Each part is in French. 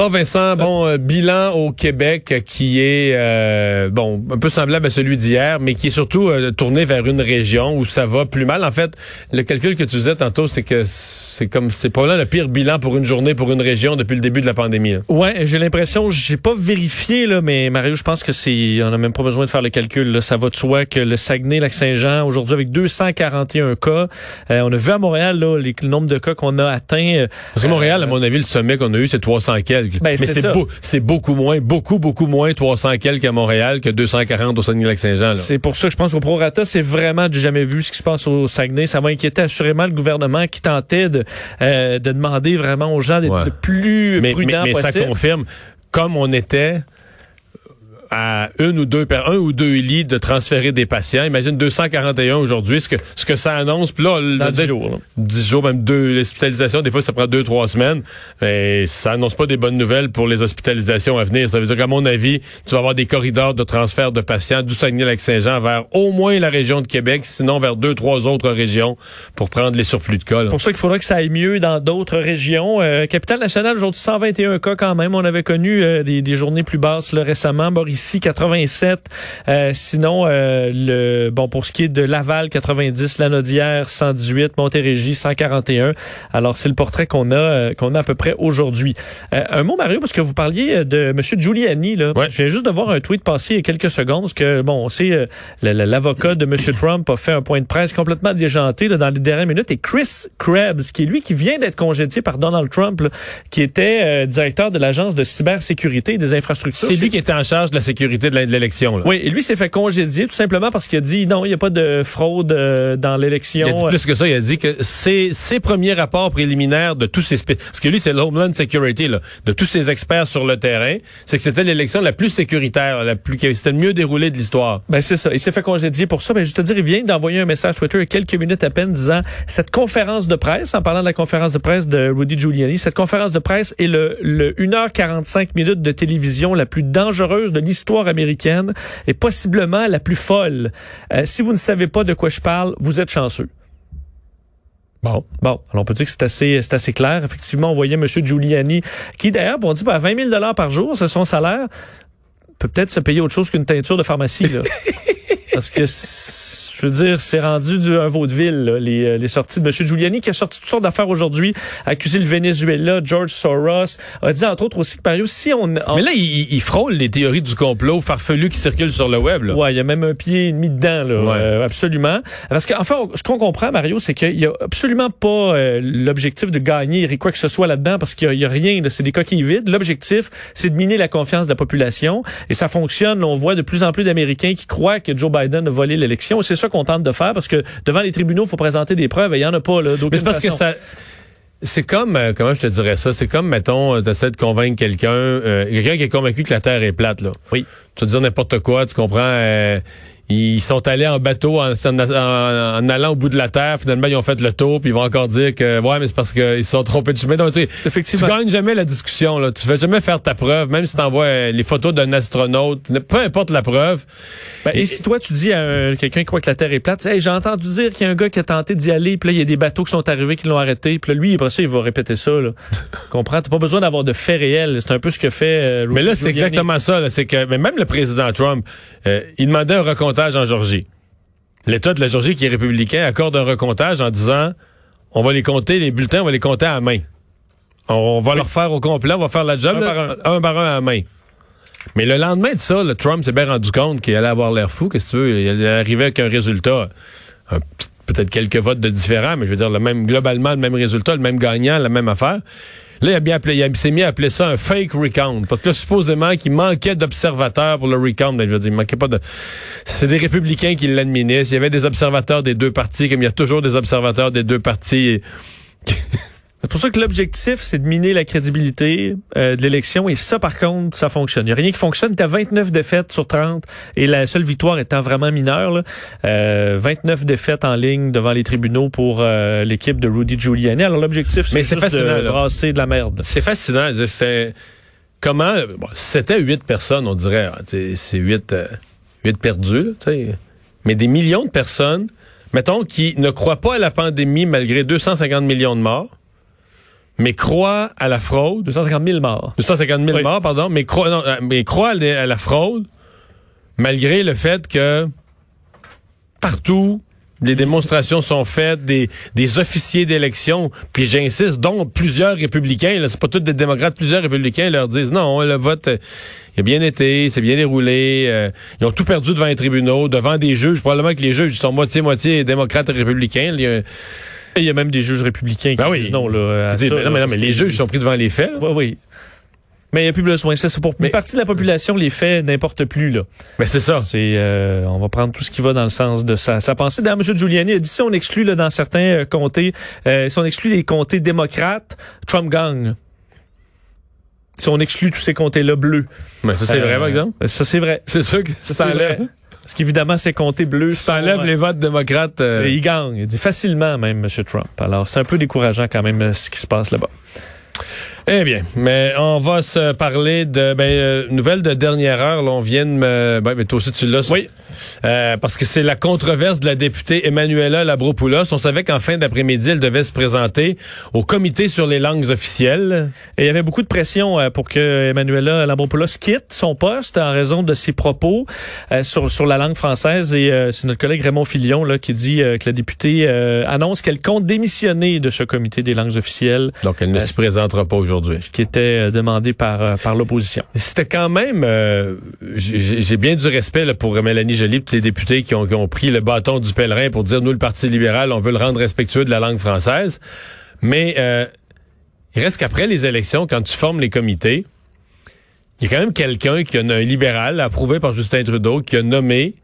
Oh Vincent, bon euh, bilan au Québec qui est euh, bon un peu semblable à celui d'hier, mais qui est surtout euh, tourné vers une région où ça va plus mal. En fait, le calcul que tu faisais tantôt, c'est que c'est comme c'est probablement le pire bilan pour une journée pour une région depuis le début de la pandémie. Là. Ouais, j'ai l'impression, j'ai pas vérifié là, mais Mario, je pense que c'est, on a même pas besoin de faire le calcul. Là. Ça va de soi que le Saguenay, Lac Saint-Jean, aujourd'hui avec 241 cas, on a vu à Montréal là, les, le nombre de cas qu'on a atteint. Parce que Montréal, à mon avis, le sommet qu'on a eu, c'est 300 quelques. Ben, mais c'est c'est beaucoup moins, beaucoup, beaucoup moins 300 quelques à Montréal que 240 au Saguenay-Lac-Saint-Jean. C'est pour ça que je pense qu'au prorata, c'est vraiment du jamais vu ce qui se passe au Saguenay. Ça va inquiéter assurément le gouvernement qui tentait de, euh, de demander vraiment aux gens d'être le plus mais, prudents mais, mais ça confirme, comme on était à une ou deux un ou deux lits de transférer des patients. Imagine 241 aujourd'hui, ce que ce que ça annonce. Puis là, Dans 10 jours. 10 jours, même deux hospitalisations. Des fois, ça prend deux, trois semaines. Mais ça annonce pas des bonnes nouvelles pour les hospitalisations à venir. Ça veut dire qu'à mon avis, tu vas avoir des corridors de transfert de patients du Saguenay-Lac-Saint-Jean vers au moins la région de Québec, sinon vers deux, trois autres régions pour prendre les surplus de cas. C'est pour ça qu'il faudra que ça aille mieux dans d'autres régions. Euh, Capitale nationale, aujourd'hui, 121 cas quand même. On avait connu euh, des, des, journées plus basses là, récemment. Boris ici 87. Euh, sinon, euh, le bon pour ce qui est de Laval 90, Lanaudière 118, Montérégie 141. Alors c'est le portrait qu'on a euh, qu'on a à peu près aujourd'hui. Euh, un mot Mario parce que vous parliez de Monsieur Giuliani là. Ouais. Je viens juste de voir un tweet passer il y a quelques secondes parce que bon, on sait euh, l'avocat de Monsieur Trump a fait un point de presse complètement déjanté là, dans les dernières minutes et Chris Krebs qui est lui qui vient d'être congédié par Donald Trump là, qui était euh, directeur de l'agence de cybersécurité et des infrastructures. C'est lui qui était en charge de la sécurité de l'élection. Oui, et lui s'est fait congédier tout simplement parce qu'il a dit non, il n'y a pas de fraude euh, dans l'élection. Il a dit plus que ça, il a dit que ses, ses premiers rapports préliminaires de tous ces... Parce que lui, c'est l'Homeland Security, là, de tous ces experts sur le terrain, c'est que c'était l'élection la plus sécuritaire, la plus c'était le mieux déroulé de l'histoire. Ben c'est ça, il s'est fait congédier pour ça. Ben je te dire, il vient d'envoyer un message Twitter il y a quelques minutes à peine disant cette conférence de presse, en parlant de la conférence de presse de Rudy Giuliani, cette conférence de presse est le, le 1h45 minutes de télévision la plus dangereuse de l'histoire américaine et possiblement la plus folle. Euh, si vous ne savez pas de quoi je parle, vous êtes chanceux. Bon. Bon, alors on peut dire que c'est assez, c'est assez clair. Effectivement, on voyait M. Giuliani, qui d'ailleurs, on dit, à 20 000 par jour, c'est son salaire, peut peut-être se payer autre chose qu'une teinture de pharmacie. Là. Parce que, je veux dire, c'est rendu du, un vaudeville, là, les, les sorties de M. Giuliani, qui a sorti toutes sortes d'affaires aujourd'hui, accusé le Venezuela, George Soros, a dit entre autres aussi que Mario, si on... on... Mais là, il, il, frôle les théories du complot farfelu qui circulent sur le web. Là. Ouais, il y a même un pied et demi dedans, là, ouais. euh, absolument. Parce qu'enfin, enfin, ce qu'on comprend, Mario, c'est qu'il y a absolument pas euh, l'objectif de gagner quoi que ce soit là-dedans, parce qu'il y, y, a rien, c'est des coquilles vides. L'objectif, c'est de miner la confiance de la population, et ça fonctionne. On voit de plus en plus d'Américains qui croient que Joe Biden a volé l'élection. C'est ça qu'on tente de faire, parce que devant les tribunaux, il faut présenter des preuves, et il y en a pas là. Mais c'est parce façon. que ça. C'est comme, euh, comment je te dirais ça, c'est comme, mettons, tu essaies de convaincre quelqu'un, euh, quelqu'un qui est convaincu que la Terre est plate, là. Oui. Tu vas dire n'importe quoi, tu comprends, euh, ils sont allés en bateau en, en, en, allant au bout de la terre. Finalement, ils ont fait le tour, puis ils vont encore dire que ouais, mais c'est parce qu'ils se sont trompés de chemin. Donc, tu, Effectivement. tu gagnes jamais la discussion. Là. Tu fais jamais faire ta preuve, même si tu envoies les photos d'un astronaute. Peu importe la preuve. Ben, et, et, si toi, tu dis à quelqu'un qui croit que la Terre est plate, hey, j'ai entendu dire qu'il y a un gars qui a tenté d'y aller, puis là, il y a des bateaux qui sont arrivés qui l'ont arrêté, puis là, lui, après ça, il va répéter ça. Là. comprends? T'as pas besoin d'avoir de faits réels. C'est un peu ce que fait. Euh, mais là, c'est exactement ça. C'est que mais même le président Trump, euh, il demandait un recomptage en Georgie. L'État de la Georgie, qui est républicain, accorde un recomptage en disant on va les compter, les bulletins, on va les compter à la main. On va oui. leur faire au complet, on va faire la job un, là, par un. un, par un à main. Mais le lendemain de ça, le Trump s'est bien rendu compte qu'il allait avoir l'air fou, qu'est-ce que tu veux, il arriver avec un résultat, peut-être quelques votes de différents, mais je veux dire, le même, globalement, le même résultat, le même gagnant, la même affaire. Là, il a bien appelé, il s'est mis à appeler ça un fake recount. Parce que là, supposément qu'il manquait d'observateurs pour le recount. Ben, je veux dire, il manquait pas de, c'est des républicains qui l'administrent. Il y avait des observateurs des deux partis, comme il y a toujours des observateurs des deux partis. C'est pour ça que l'objectif, c'est de miner la crédibilité euh, de l'élection. Et ça, par contre, ça fonctionne. Il n'y a rien qui fonctionne. Tu as 29 défaites sur 30 et la seule victoire étant vraiment mineure. Là. Euh, 29 défaites en ligne devant les tribunaux pour euh, l'équipe de Rudy Giuliani. Alors l'objectif, c'est juste fascinant, de brasser de la merde. C'est fascinant. C'est comment... Bon, c'était huit personnes, on dirait. C'est huit, euh, huit perdus. Là, mais des millions de personnes, mettons, qui ne croient pas à la pandémie malgré 250 millions de morts mais croit à la fraude. 250 000 morts. 250 000 Oui. morts, pardon, mais croit, non, euh, mais croit à la- fraude, malgré le fait que partout, les démonstrations sont faites, des, des officiers d'élection, puis j'insiste, dont plusieurs républicains, c'est pas tous des démocrates, plusieurs républicains leur disent non, le vote euh, il a bien été, c'est bien déroulé, euh, ils ont tout perdu devant les tribunaux, devant des juges, probablement que les juges sont moitié-moitié démocrates et républicains. Il y a- Et il y a même des juges républicains qui Ben oui. disent non. Là, à dis, ça, ben non, mais, non, mais les juges sont pris devant les faits. là. Oui, oui. Mais il n'y a plus besoin. C'est pour une partie de la population, les faits n'importent plus. Là. Mais c'est ça. C'est, euh, on va prendre tout ce qui va dans le sens de sa, sa pensée. D'ailleurs, M. Giuliani a dit si on exclut là, dans certains euh, comtés, euh, si on exclut les comtés démocrates, Trump gagne. Si on exclut tous ces comtés-là bleus. Mais ça, c'est Euh, vrai, par exemple? Ça, c'est vrai. C'est sûr que Ça, c'est vrai. Parce qu'évidemment, ces comtés bleus. Ça enlève euh, les votes démocrates. euh, Il gagne. Il dit facilement, même, M. Trump. Alors, c'est un peu décourageant quand même ce qui se passe là-bas. Eh bien, mais on va se parler de ben, euh, nouvelle de dernière heure. Là, on vient de me. Ben, mais toi aussi, tu l'as. Oui. Euh, parce que c'est la controverse de la députée Emmanuela Labropoulos. On savait qu'en fin d'après-midi, elle devait se présenter au comité sur les langues officielles. Et il y avait beaucoup de pression euh, pour que Emmanuela Lambropoulos quitte son poste en raison de ses propos euh, sur, sur la langue française. Et euh, c'est notre collègue Raymond Filion là, qui dit euh, que la députée euh, annonce qu'elle compte démissionner de ce comité des langues officielles, Donc, elle ne se présentera pas aujourd'hui. Ce qui était euh, demandé par, euh, par l'opposition. C'était quand même, euh, j'ai bien du respect pour Mélanie Joly, tous les députés qui ont, qui ont pris le bâton du pèlerin pour dire nous le Parti libéral, on veut le rendre respectueux de la langue française. Mais il reste qu'après les élections, quand tu formes les comités, il y a quand même quelqu'un qui a un libéral approuvé par Justin Trudeau qui a nommé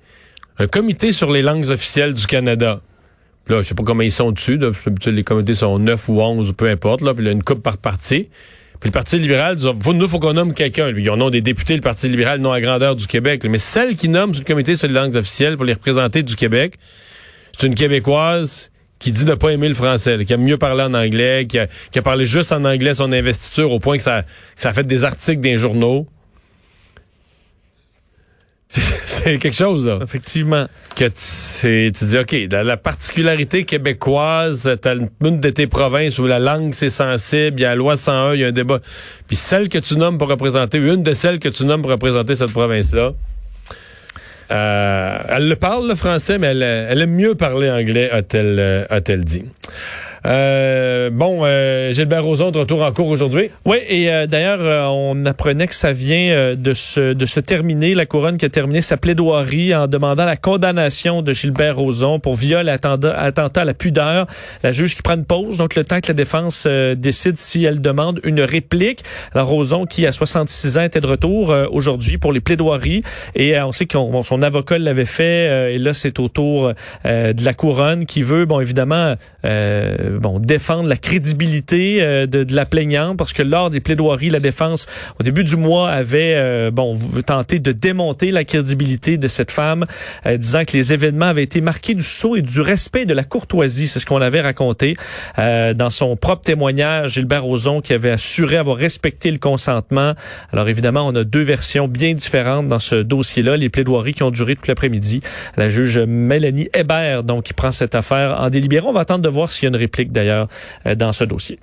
un comité sur les langues officielles du Canada. Là, je sais pas comment ils sont dessus. Là. Les comités sont 9 ou 11, peu importe. Là. Puis a une coupe par parti. Puis le Parti libéral dit, faut, nous, faut qu'on nomme quelqu'un. Ils ont des députés, le Parti libéral, non à grandeur du Québec. là. Mais celle qui nomme sur le comité sur les langues officielles pour les représenter du Québec, c'est une Québécoise qui dit ne pas aimer le français, là, qui a mieux parlé en anglais, qui a, qui a parlé juste en anglais son investiture au point que ça, que ça a fait des articles dans les journaux. C'est quelque chose, là Effectivement. que tu, c'est- tu dis, OK, la, la particularité québécoise, t'as une, une de tes provinces où la langue, c'est sensible, il y a la loi 101, il y a un débat. Puis celle que tu nommes pour représenter, une de celles que tu nommes pour représenter cette province-là, euh, elle le parle, le français, mais elle, elle aime mieux parler anglais, a-t-elle euh, a-t-elle dit. Euh, bon, euh, Gilbert Rozon de retour en cours aujourd'hui. Oui, et euh, d'ailleurs, euh, on apprenait que ça vient euh, de, se, de se terminer, la couronne qui a terminé sa plaidoirie en demandant la condamnation de Gilbert Rozon pour viol attentat, attentat à la pudeur. La juge qui prend une pause, donc le temps que la défense décide si elle demande une réplique. Alors Rozon, qui à 66 ans était de retour aujourd'hui pour les plaidoiries, et on sait que son avocat l'avait fait, et là c'est au tour de la couronne qui veut, bon évidemment, euh, bon défendre la crédibilité euh, de, de la plaignante parce que lors des plaidoiries, la défense au début du mois avait euh, bon tenté de démonter la crédibilité de cette femme, euh, disant que les événements avaient été marqués du sceau et du respect de la courtoisie, c'est ce qu'on avait raconté euh, dans son propre témoignage. Gilbert Rozon qui avait assuré avoir respecté le consentement. Alors évidemment, on a deux versions bien différentes dans ce dossier-là, les plaidoiries qui ont duré tout l'après-midi. La juge Mélanie Hébert, donc, qui prend cette affaire en délibéré. On va attendre de voir s'il y a une réplique d'ailleurs euh, dans ce dossier.